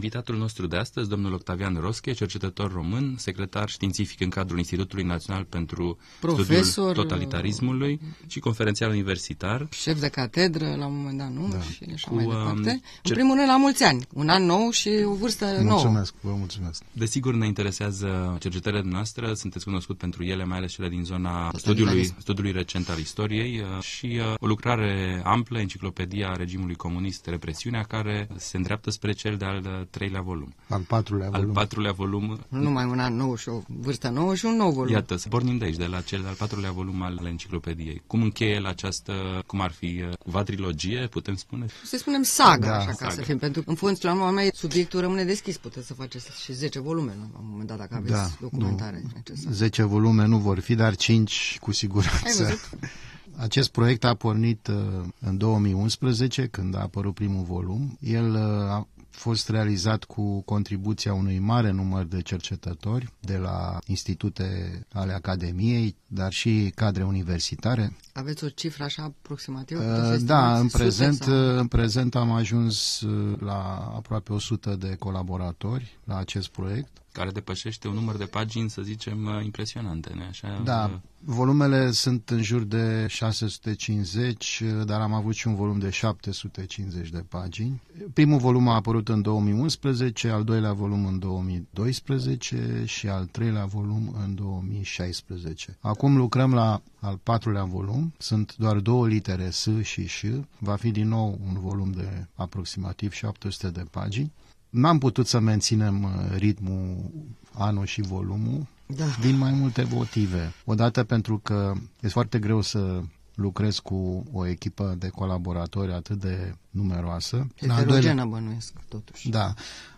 Invitatul nostru de astăzi, domnul Octavian Rosche, cercetător român, secretar științific în cadrul Institutului Național pentru Profesor, Studiul Totalitarismului și conferențial universitar. Șef de catedră la un moment dat, nu? Da. Și așa Cu, mai um, departe. În cer- primul rând, la mulți ani. Un an nou și o vârstă nouă. Mulțumesc, vă mulțumesc. Desigur ne interesează cercetările noastre, sunteți cunoscut pentru ele, mai ales cele din zona studiului, studiului recent al istoriei uh, și uh, o lucrare amplă, enciclopedia regimului comunist, represiunea, care se îndreaptă spre cel de-al uh, treilea volum. Al patrulea Al volum. patrulea volum, Nu numai un an nou și o vârstă nouă și un nou volum. iată, să pornim de aici, de la cel de-al patrulea volum al enciclopediei. Cum încheie el această, cum ar fi, uh, cumva trilogie, putem spune? Să spunem saga, Da, așa ca saga. să fim, pentru că în fond, la un moment, subiectul rămâne deschis. Puteți să faceți și 10 volume la un moment dat, dacă aveți Da, documentare necesară. 10 volume nu vor fi, dar 5 cu Ai siguranță. văzut? Acest proiect a pornit uh, în 2011, când a apărut primul volum. El uh, a fost realizat cu contribuția unui mare număr de cercetători de la institute ale Academiei, dar și cadre universitare. Aveți o cifră așa aproximativă? Uh, Puteți Da, estimați în sute prezent, sau- uh, în prezent am ajuns uh, la aproape 100 de colaboratori la acest proiect. Care depășește un număr de pagini, să zicem, uh, impresionante, nu așa? Uh, Da, volumele sunt în jur de 650, dar am avut și un volum de 750 de pagini. Primul volum a apărut în 2011, al doilea volum în 2012 și al treilea volum în 2016. Acum lucrăm la al patrulea volum, sunt doar două litere S și Ș, va fi din nou un volum de aproximativ 700 de pagini. N-am putut să menținem uh, ritmul anul și volumul, Da. din mai multe motive. Odată pentru că e foarte greu să lucrez cu o echipă de colaboratori atât de numeroasă. În al doilea, Heterogenă bănuiesc, totuși. da.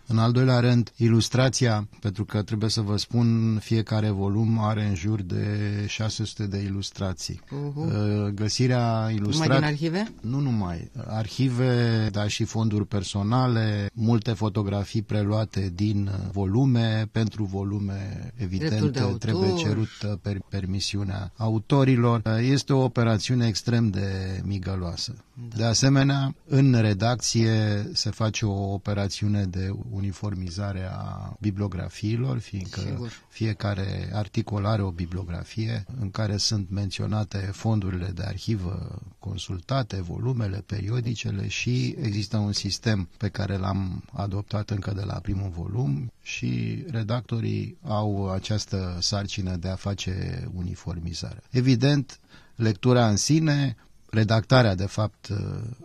În al doilea rând, ilustrația, pentru că trebuie să vă spun, fiecare volum are în jur de 600 de ilustrații. Uhu. Uh, Găsirea Numai ilustrației... din arhive? Nu numai. Arhive, dar și fonduri personale, multe fotografii preluate din uh, volume. Pentru volume, Drepturi evident, de autor. trebuie cerută per permisiunea autorilor. Uh, Este o operațiune extrem de migăloasă. Da. De asemenea, în redacție se face o operațiune de uniformizare a bibliografiilor, fiindcă Sigur. fiecare articol are o bibliografie în care sunt menționate fondurile de arhivă consultate, volumele, periodicele și există un sistem pe care l-am adoptat încă de la primul volum și redactorii au această sarcină de a face uniformizarea. Evident, lectura în sine redactarea, de fapt,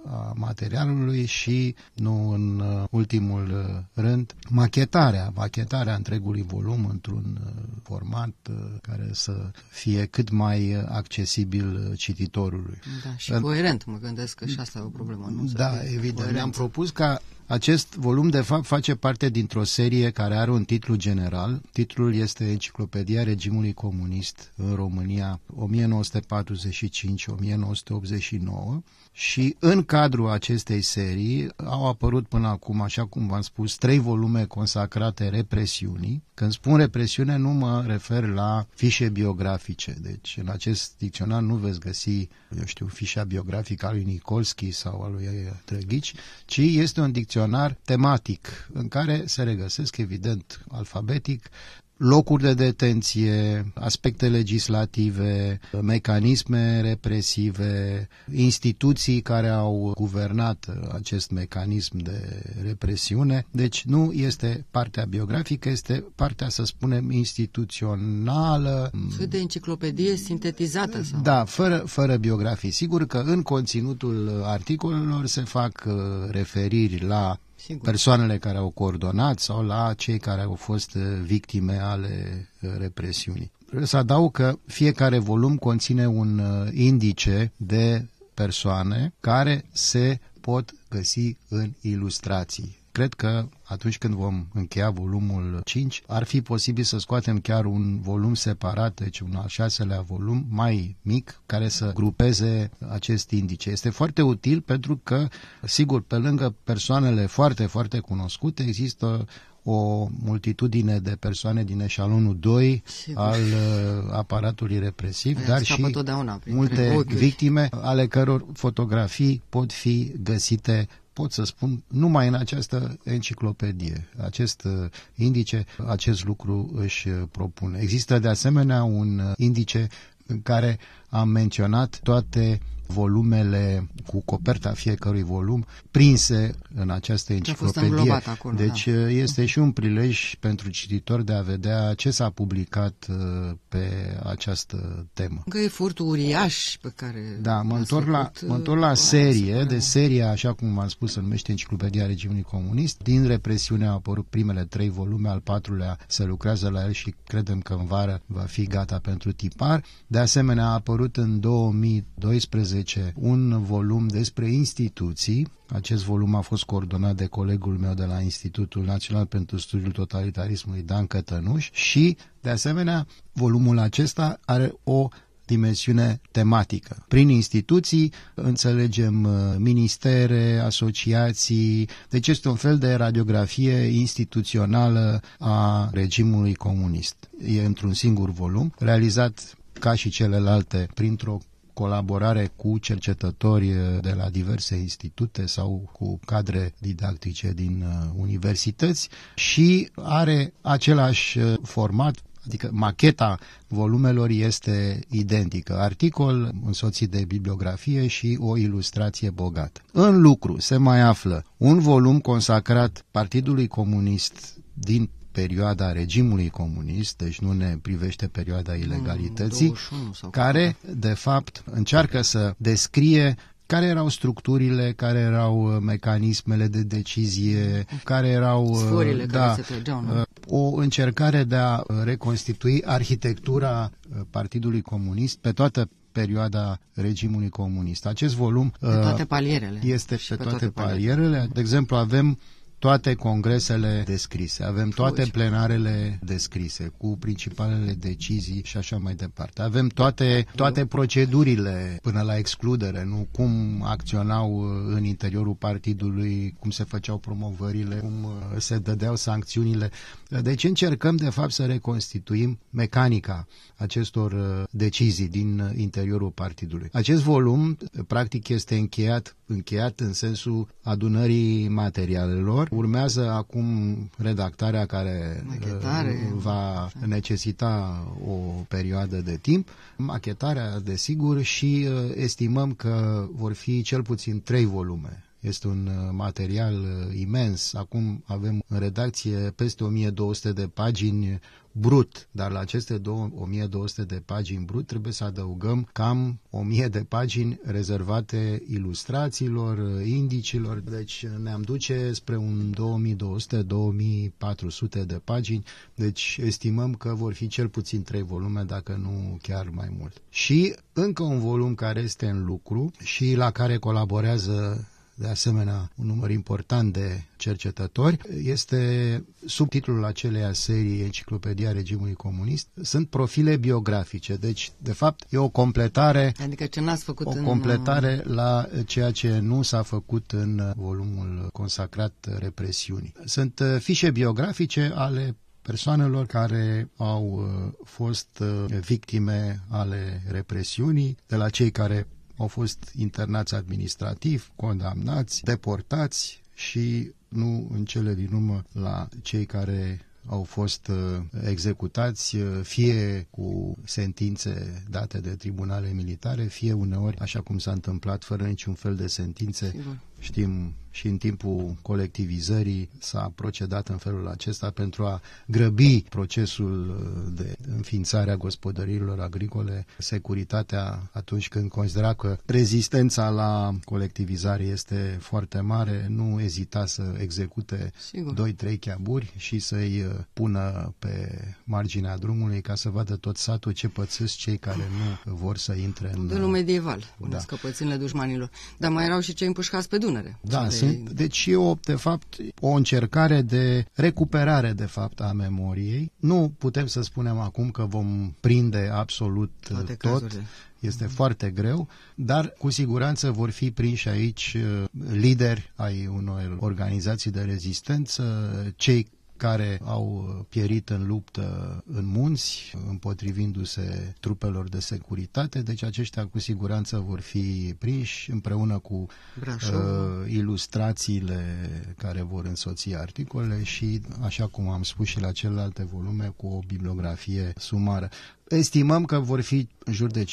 a materialului și, nu în ultimul rând, machetarea, machetarea întregului volum într-un format care să fie cât mai accesibil cititorului. Da, și În- coerent, mă gândesc că și asta e o problemă, nu? Să Da, fie evident. coerent. Ne-am propus ca acest volum, de fapt, face parte dintr-o serie care are un titlu general. Titlul este Enciclopedia regimului comunist în România 1945-1989 și în cadrul acestei serii au apărut până acum, așa cum v-am spus, trei volume consacrate represiunii. Când spun represiune, nu mă refer la fișe biografice. Deci, în acest dicționar nu veți găsi, eu știu, fișa biografică a lui Nikolski sau a lui Drăghici, ci este un dicționar tematic în care se regăsesc, evident, alfabetic, locuri de detenție, aspecte legislative, mecanisme represive, instituții care au guvernat acest mecanism de represiune. Deci nu este partea biografică, este partea, să spunem, instituțională. Sfânt de enciclopedie sintetizată sau? Da, fără, fără biografii. Sigur că în conținutul articolelor se fac uh, referiri la Sigur. persoanele care au coordonat sau la cei care au fost uh, victime ale uh, represiunii. Vreau să adaug că fiecare volum conține un uh, indice de persoane care se pot găsi în ilustrații. Cred că atunci când vom încheia volumul 5, ar fi posibil să scoatem chiar un volum separat, deci un al șaselea volum mai mic, care să grupeze acest indice. Este foarte util pentru că, sigur, pe lângă persoanele foarte, foarte cunoscute, există o multitudine de persoane din eșalonul 2 Sigur. al uh, aparatului represiv, dar și multe ochiuri. victime ale căror fotografii pot fi găsite pot să spun, numai în această enciclopedie, acest uh, indice, acest lucru își uh, propune. Există de asemenea un uh, indice în care am menționat toate volumele cu coperta fiecărui volum prinse în această enciclopedie. Acolo, deci da. Uh, este și un prilej pentru cititor de a vedea ce s-a publicat uh, pe această temă. Că e furtul uriaș pe care... Da, mă întorc la, mă întorc la uh, serie, de serie, așa cum am spus, se numește Enciclopedia Regimului Comunist. Din represiune au apărut primele trei volume, al patrulea se lucrează la el și credem că în vară va fi gata pentru tipar. De asemenea, a apărut în 2012 2011 un volum despre instituții. Acest volum a fost coordonat de colegul meu de la Institutul Național pentru Studiul Totalitarismului, Dan Cătănuș, și, de asemenea, volumul acesta are o dimensiune tematică. Prin instituții înțelegem uh, ministere, asociații, deci este un fel de radiografie instituțională a regimului comunist. E într-un singur volum, realizat ca și celelalte printr-o colaborare cu cercetători eh, de la diverse institute sau cu cadre didactice din eh, universități și are același eh, format, adică macheta volumelor este identică, articol însoțit de bibliografie și o ilustrație bogată. În lucru se mai află un volum consacrat Partidului Comunist din perioada regimului comunist, deci nu ne privește perioada ilegalității, care, de fapt, încearcă să descrie care erau structurile, care erau uh, mecanismele de decizie, care erau uh, Sforile da, care se trăgeau, nu? Uh, o încercare de a reconstitui arhitectura Partidului Comunist pe toată perioada regimului comunist. Acest volum pe toate palierele. este pe, pe toate, toate palierele. palierele. De exemplu, avem toate congresele descrise, avem toate plenarele descrise, cu principalele decizii și așa mai departe. Avem toate, toate procedurile până la excludere, nu cum acționau în interiorul partidului, cum se făceau promovările, cum uh, se dădeau sancțiunile. Deci încercăm, de fapt, să reconstituim mecanica acestor uh, decizii din interiorul partidului. Acest volum, practic, este încheiat, încheiat în sensul adunării materialelor Urmează acum redactarea care Machetare. Uh, va necesita o perioadă de timp. Machetarea, desigur, și uh, estimăm că vor fi cel puțin trei volume este un uh, material imens. Acum avem în redacție peste 1200 de pagini brut, dar la aceste 1200 de pagini brut trebuie să adăugăm cam 1000 de pagini rezervate ilustrațiilor, indicilor, deci ne-am duce spre un 2200-2400 de pagini, deci estimăm că vor fi cel puțin 3 volume, dacă nu chiar mai mult. Și încă un volum care este în lucru și la care colaborează de asemenea un număr important de cercetători. Este subtitlul aceleia serii Enciclopedia Regimului Comunist. Sunt profile biografice, deci de fapt e o completare adică ce n-ați făcut o în... completare la ceea ce nu s-a făcut în volumul consacrat represiunii. Sunt uh, fișe biografice ale persoanelor care au uh, fost uh, victime ale represiunii, de la cei care au fost internați administrativ, condamnați, deportați și nu în cele din urmă la cei care au fost uh, executați uh, fie cu sentințe date de tribunale militare, fie uneori, așa cum s-a întâmplat, fără niciun fel de sentințe. Sigur. Știm și în timpul colectivizării s-a procedat în felul acesta pentru a grăbi procesul uh, de înființare a gospodăriilor agricole, securitatea atunci când considera că rezistența la colectivizare este foarte mare, nu ezita să execute 2-3 cheaburi și să-i uh, pună pe marginea drumului ca să vadă tot satul ce pățesc cei care nu vor să intre în... De medieval, da. scăpățânile dușmanilor. Dar mai erau și cei împușcați pe tânăre. Da, de... sunt, deci e o, de fapt, o încercare de recuperare, de fapt, a memoriei. Nu putem să spunem acum că vom prinde absolut Toate tot. cazurile. Este mm. foarte greu, dar cu siguranță vor fi prinși aici uh, lideri ai unor organizații de rezistență, cei care au pierit în luptă în munți, împotrivindu-se trupelor de securitate, deci aceștia cu siguranță vor fi prinși împreună cu Brașov. uh, ilustrațiile care vor însoți articolele și, așa cum am spus și la celelalte volume, cu o bibliografie sumară. Estimăm că vor fi în jur de 5-6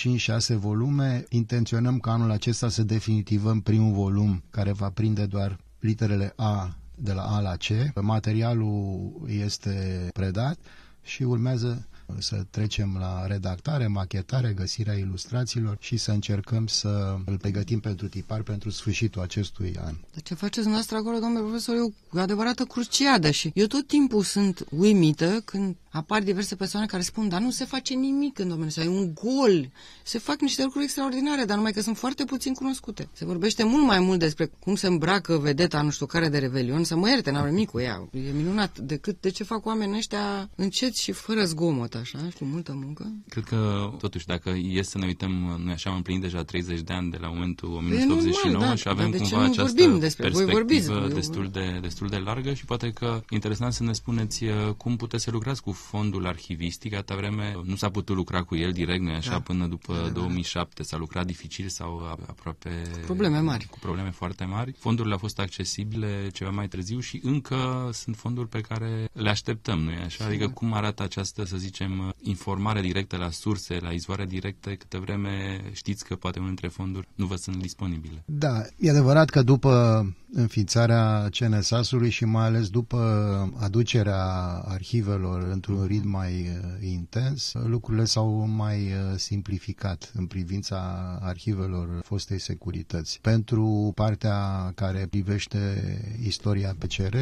volume. Intenționăm ca anul acesta să definitivăm primul volum care va prinde doar literele A de la A la C. Materialul este predat și urmează să trecem la redactare, machetare, găsirea ilustrațiilor și să încercăm să îl pregătim pentru tipar pentru sfârșitul acestui an. Dar ce faceți noastră acolo, domnule profesor, e o adevărată cruciadă și eu tot timpul sunt uimită când apar diverse persoane care spun, dar nu se face nimic în domeniul ăsta, e un gol. Se fac niște lucruri extraordinare, dar numai că sunt foarte puțin cunoscute. Se vorbește mult mai mult despre cum se îmbracă vedeta nu știu care de revelion, să mă ierte, n-am nimic cu ea. E minunat decât de ce fac oamenii ăștia încet și fără zgomot, așa, și cu multă muncă. Cred că, totuși, dacă e să ne uităm, noi așa am împlinit deja 30 de ani de la momentul Păi e 1989 normal, da, și avem dar de ce cumva nu această vorbim despre- voi perspectivă vorbiți, eu- destul, de, destul de largă și poate că interesant să ne spuneți uh, cum puteți să lucrați cu fondul arhivistic. Atâta vreme nu s-a putut lucra cu el direct, nu așa, Da. până după 2007 s-a lucrat dificil sau a- aproape... Probleme mari. Cu probleme foarte mari. Fondurile au fost accesibile ceva mai târziu și încă sunt fonduri pe care le așteptăm, nu-i așa? Adică cum arată această, să zicem, informare directă la surse, la izvoare directe, câte vreme știți că poate unele dintre fonduri nu vă sunt disponibile. Da, e adevărat că după înființarea CNSAS-ului și mai ales după aducerea arhivelor într-un ritm mai uh, intens, lucrurile s-au mai uh, simplificat în privința arhivelor fostei securități. Pentru partea care privește istoria PCR,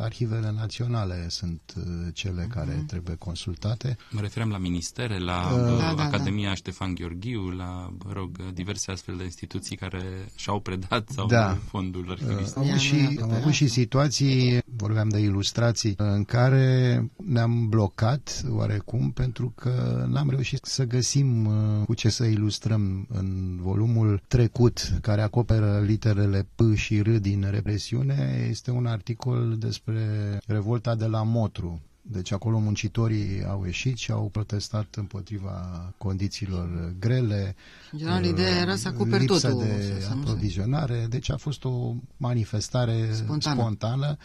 arhivele naționale sunt uh, cele care trebuie consultate. Mă referam la ministere, la Uh, uh, da, da, Academia Ștefan Gheorghiu, la, mă rog, diverse astfel de instituții care și-au predat sau Da. fondul arhivistic. Am avut, Ia, și, nu, am pe avut și situații, vorbeam de ilustrații, în care ne-am blocat oarecum pentru că n-am reușit să găsim uh, cu ce să ilustrăm în volumul trecut care acoperă literele P și R din represiune. Este un articol despre revolta de la Motru. Deci acolo muncitorii au ieșit și au protestat împotriva condițiilor grele. În general, ideea era să acoperi lipsa totul, de să- să nu se- aprovizionare. Deci a fost o manifestare Spontană. spontană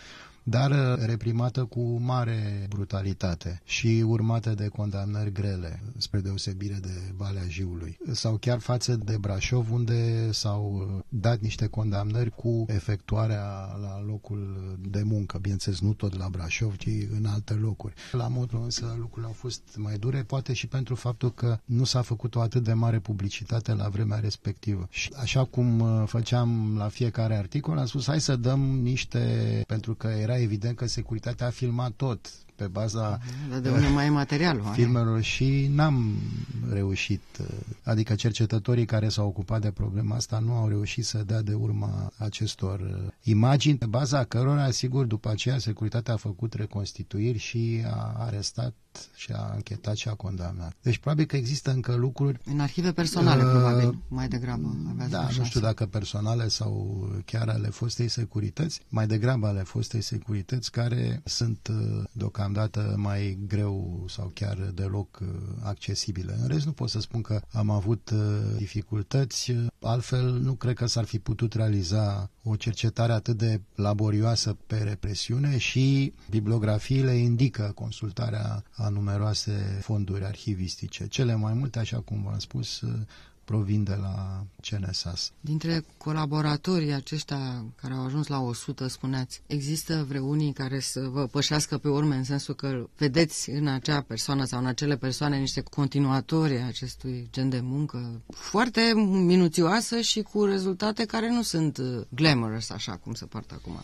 dar uh, reprimată cu mare brutalitate și urmată de condamnări grele, spre deosebire de Valea Jiului. Sau chiar față de Brașov, unde s-au uh, dat niște condamnări cu efectuarea la locul de muncă. Bineînțeles, nu tot la Brașov, ci în alte locuri. La Motru însă lucrurile au fost mai dure, poate și pentru faptul că nu s-a făcut o atât de mare publicitate la vremea respectivă. Și așa cum uh, făceam la fiecare articol, am spus hai să dăm niște, pentru că era evident că securitatea a filmat tot pe baza Dar de unde mai e materialul? aia? filmelor și n-am reușit, uh, adică cercetătorii care s-au ocupat de problema asta nu au reușit să dea de urma acestor uh, imagini, pe baza cărora, sigur, după aceea securitatea a făcut reconstituiri și a arestat și a închetat și a condamnat. Deci probabil că există încă lucruri În arhive personale, Uh, probabil, mai degrabă. Aveați da, vreo nu șansă. știu dacă personale sau chiar ale fostei securități, mai degrabă ale fostei securități care sunt uh, deocamdată mai greu sau chiar deloc uh, accesibile. În rest nu pot să spun că am avut uh, dificultăți, altfel nu cred că s-ar fi putut realiza o cercetare atât de laborioasă pe represiune și bibliografiile indică consultarea a numeroase fonduri arhivistice. Cele mai multe, așa cum v-am spus, uh, provin de la CNSAS. Dintre colaboratorii aceștia care au ajuns la 100, spuneați, există vreunii care să vă pășească pe urme în sensul că vedeți în acea persoană sau în acele persoane niște continuatori ai acestui gen de muncă foarte minuțioasă și cu rezultate care nu sunt uh, glamorous așa cum se poartă acum.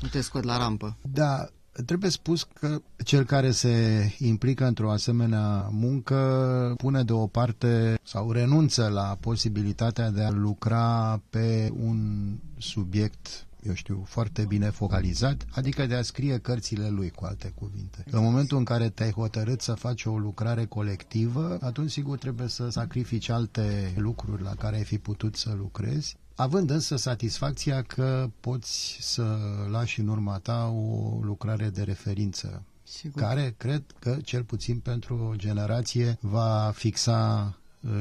Nu te scot la rampă. Da, Trebuie spus că cel care se implică într-o asemenea muncă pune deoparte sau renunță la posibilitatea de a lucra pe un subiect eu știu, foarte bine focalizat, adică de a scrie cărțile lui, cu alte cuvinte. În momentul în care te-ai hotărât să faci o lucrare colectivă, atunci sigur trebuie să sacrifici alte lucruri la care ai fi putut să lucrezi, având însă satisfacția că poți să lași în urma ta o lucrare de referință Sigur. care cred că cel puțin pentru o generație va fixa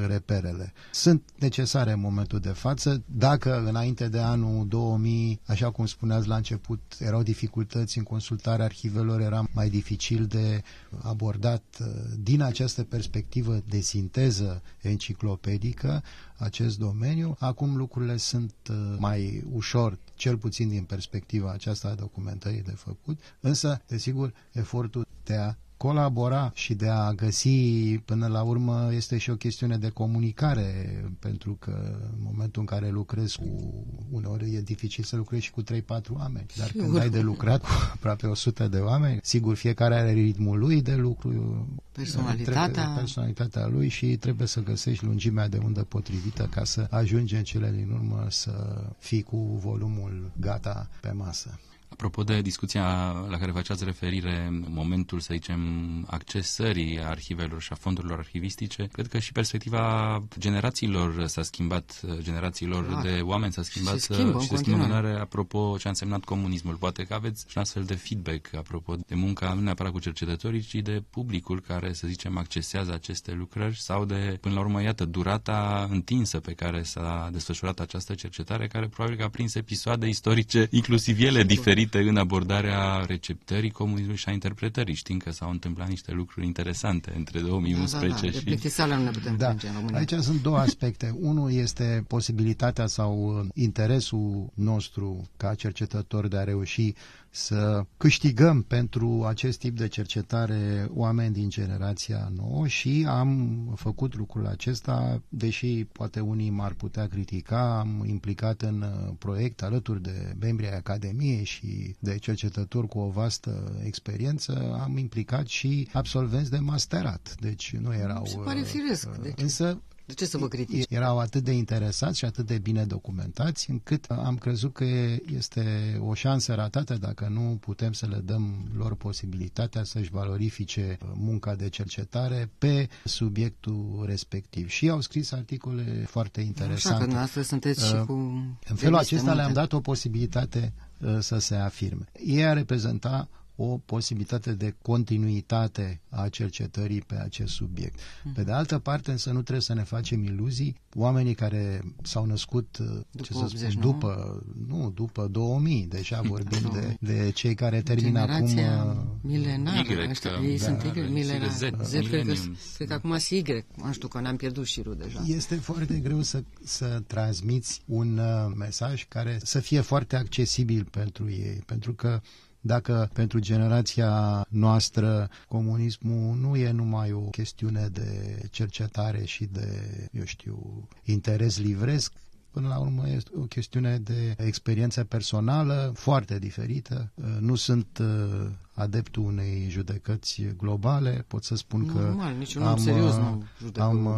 reperele. Sunt necesare în momentul de față. Dacă înainte de anul 2000, așa cum spuneați la început, erau dificultăți în consultarea arhivelor, era mai dificil de abordat uh, din această perspectivă de sinteză enciclopedică acest domeniu. Acum lucrurile sunt uh, mai ușor, cel puțin din perspectiva aceasta a documentării de făcut, însă, desigur, efortul de a colabora și de a găsi, până la urmă, este și o chestiune de comunicare, pentru că în momentul în care lucrezi cu, uneori e dificil să lucrezi și cu 3-4 oameni, dar sigur. când ai de lucrat cu aproape 100 de oameni, sigur, fiecare are ritmul lui de lucru, personalitatea, personalitatea lui și trebuie să găsești lungimea de undă potrivită ca să ajungi în cele din urmă să fii cu volumul gata pe masă. Apropo de discuția la care faceați referire, momentul, să zicem, accesării arhivelor și a fondurilor arhivistice, cred că și perspectiva generațiilor s-a schimbat, generațiilor Clar. de oameni s-a schimbat și se schimbă, și se schimbă în continuare, apropo ce a însemnat comunismul. Poate că aveți și un astfel de feedback apropo de munca nu neapărat cu cercetătorii, ci de publicul care, să zicem, accesează aceste lucrări sau de, până la urmă, iată, durata întinsă pe care s-a desfășurat această cercetare, care probabil că a prins episoade istorice, inclusiv ele diferite diferite în abordarea receptării comunismului și a interpretării. Știm că s-au întâmplat niște lucruri interesante între 2011 da, da, da. și... nu ne putem da. în Aici sunt două aspecte. Unul este posibilitatea sau uh, interesul nostru ca cercetător de a reuși să câștigăm pentru acest tip de cercetare oameni din generația nouă și am făcut lucrul acesta, deși poate unii m-ar putea critica, am implicat în uh, proiect alături de membrii Academiei și de cercetători cu o vastă experiență, am implicat și absolvenți de masterat, deci nu erau... Se pare firesc. Uh, deci... Însă de ce să vă critici? Erau atât de interesați și atât de bine documentați, încât am crezut că este o șansă ratată dacă nu putem să le dăm lor posibilitatea să-și valorifice munca de cercetare pe subiectul respectiv. Și au scris articole foarte interesante. Așa că dumneavoastră sunteți și uh, cu... În felul acesta le-am dat o posibilitate uh, să se afirme. Ei a reprezenta o posibilitate de continuitate a cercetării pe acest subiect. Pe de altă parte, însă nu trebuie să ne facem iluzii. Oamenii care s-au născut după, ce să spun, după, nu, după 2000, deja vorbim de, de cei care termină acum... Uh, milenară, y, ăștia, ei da, sunt Y, milenar. Z, Z cred, că, cred că acum sunt Y, nu știu că ne-am pierdut șirul deja. Este foarte greu să, să transmiți un uh, mesaj care să fie foarte accesibil pentru ei, pentru că dacă pentru generația noastră comunismul nu e numai o chestiune de cercetare și de, eu știu, interes livresc, Până la urmă este o chestiune de experiență personală foarte diferită. Nu sunt uh, adeptul unei judecăți globale. Pot să spun Normal, că am, serios, nu am uh,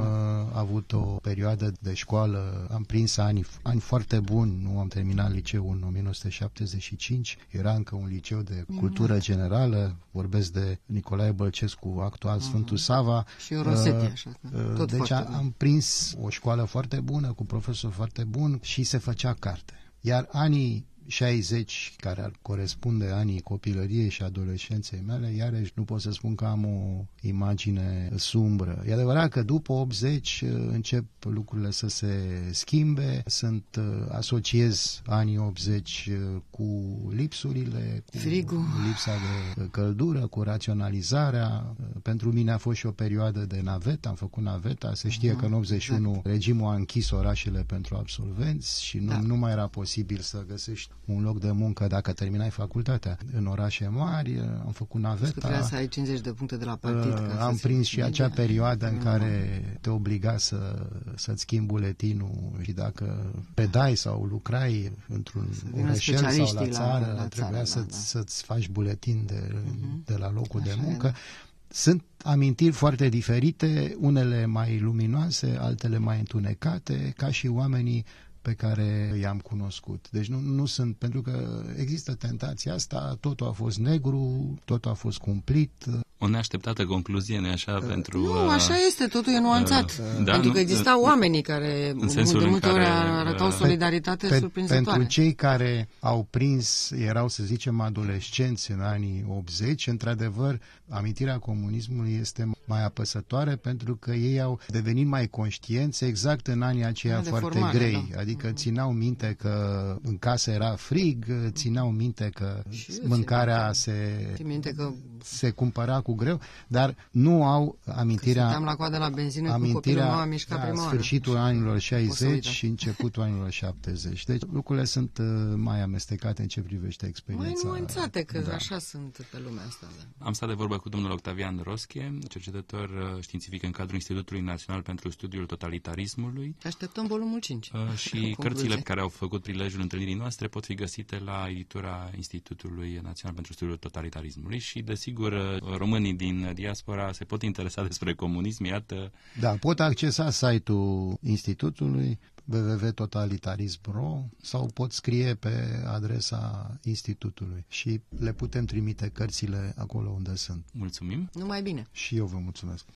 avut o perioadă de școală, am prins ani, ani foarte buni, nu am terminat liceul în 1975, era încă un liceu de cultură generală, vorbesc de Nicolae Bălcescu, actual Sfântul Sava. Și eu Rosetti, uh, așa. Tot deci am bun. prins o școală foarte bună, cu profesor foarte bun și se făcea carte. Iar anii 60, care ar corespunde anii copilăriei și adolescenței mele, iarăși nu pot să spun că am o imagine sumbră. E adevărat că după 80 uh, încep lucrurile să se schimbe, sunt uh, asociez anii 80 uh, cu lipsurile, cu Frigul. lipsa de căldură, cu raționalizarea. Pentru mine a fost și o perioadă de navet, am făcut naveta, se știe uh-huh. că în 81 exact. regimul a închis orașele pentru absolvenți și nu, da. nu mai era posibil să găsești un loc de muncă dacă terminai facultatea. În orașe mari am făcut naveta. Că să ai 50 de puncte de la partid. Uh, am prins și acea perioadă în care te obliga să, să-ți schimbi buletinul și dacă predai sau lucrai într-un orășel sau la țară, la, la trebuia țară, să, da, da. să-ți faci buletin de, uh-huh. de la locul Așa de muncă. E, da. Sunt amintiri foarte diferite, unele mai luminoase, altele mai întunecate, ca și oamenii pe care i-am cunoscut. Deci nu, nu sunt, pentru că există tentația asta, totul a fost negru, totul a fost cumplit, o neașteptată concluzie, nu așa, pentru... Nu, uh, așa este, totul e nuanțat. Uh, da, pentru că existau uh, oamenii care în sensul de multe ori arătau solidaritate pe, surprinzătoare. Pentru cei care au prins, erau, să zicem, adolescenți în anii 80, într-adevăr, amintirea comunismului este mai apăsătoare pentru că ei au devenit mai conștienți exact în anii aceia de foarte formare, grei. Da. Adică țineau minte că în casă era frig, țineau minte că și mâncarea se, minte că... se cumpăra cu greu, dar nu au amintirea... Că la coadă la benzină amintirea, cu copilul meu, mișcat da, prima sfârșitul oară. anilor 60 și începutul anilor 70. Deci lucrurile sunt uh, mai amestecate în ce privește experiența. Mai nuanțate, că da. așa sunt pe lumea asta. Da. Am stat de vorbă cu domnul Octavian Rosche, cercetător uh, științific în cadrul Institutului Național pentru Studiul Totalitarismului. Te așteptăm volumul 5. Uh, și cărțile care au făcut prilejul întâlnirii noastre pot fi găsite la editura Institutului Național pentru Studiul Totalitarismului și, desigur, român românii din diaspora se pot interesa despre comunism, iată... Da, pot accesa site-ul Institutului www.totalitarism.ro sau pot scrie pe adresa Institutului și le putem trimite cărțile acolo unde sunt. Mulțumim! Numai bine! Și eu vă mulțumesc!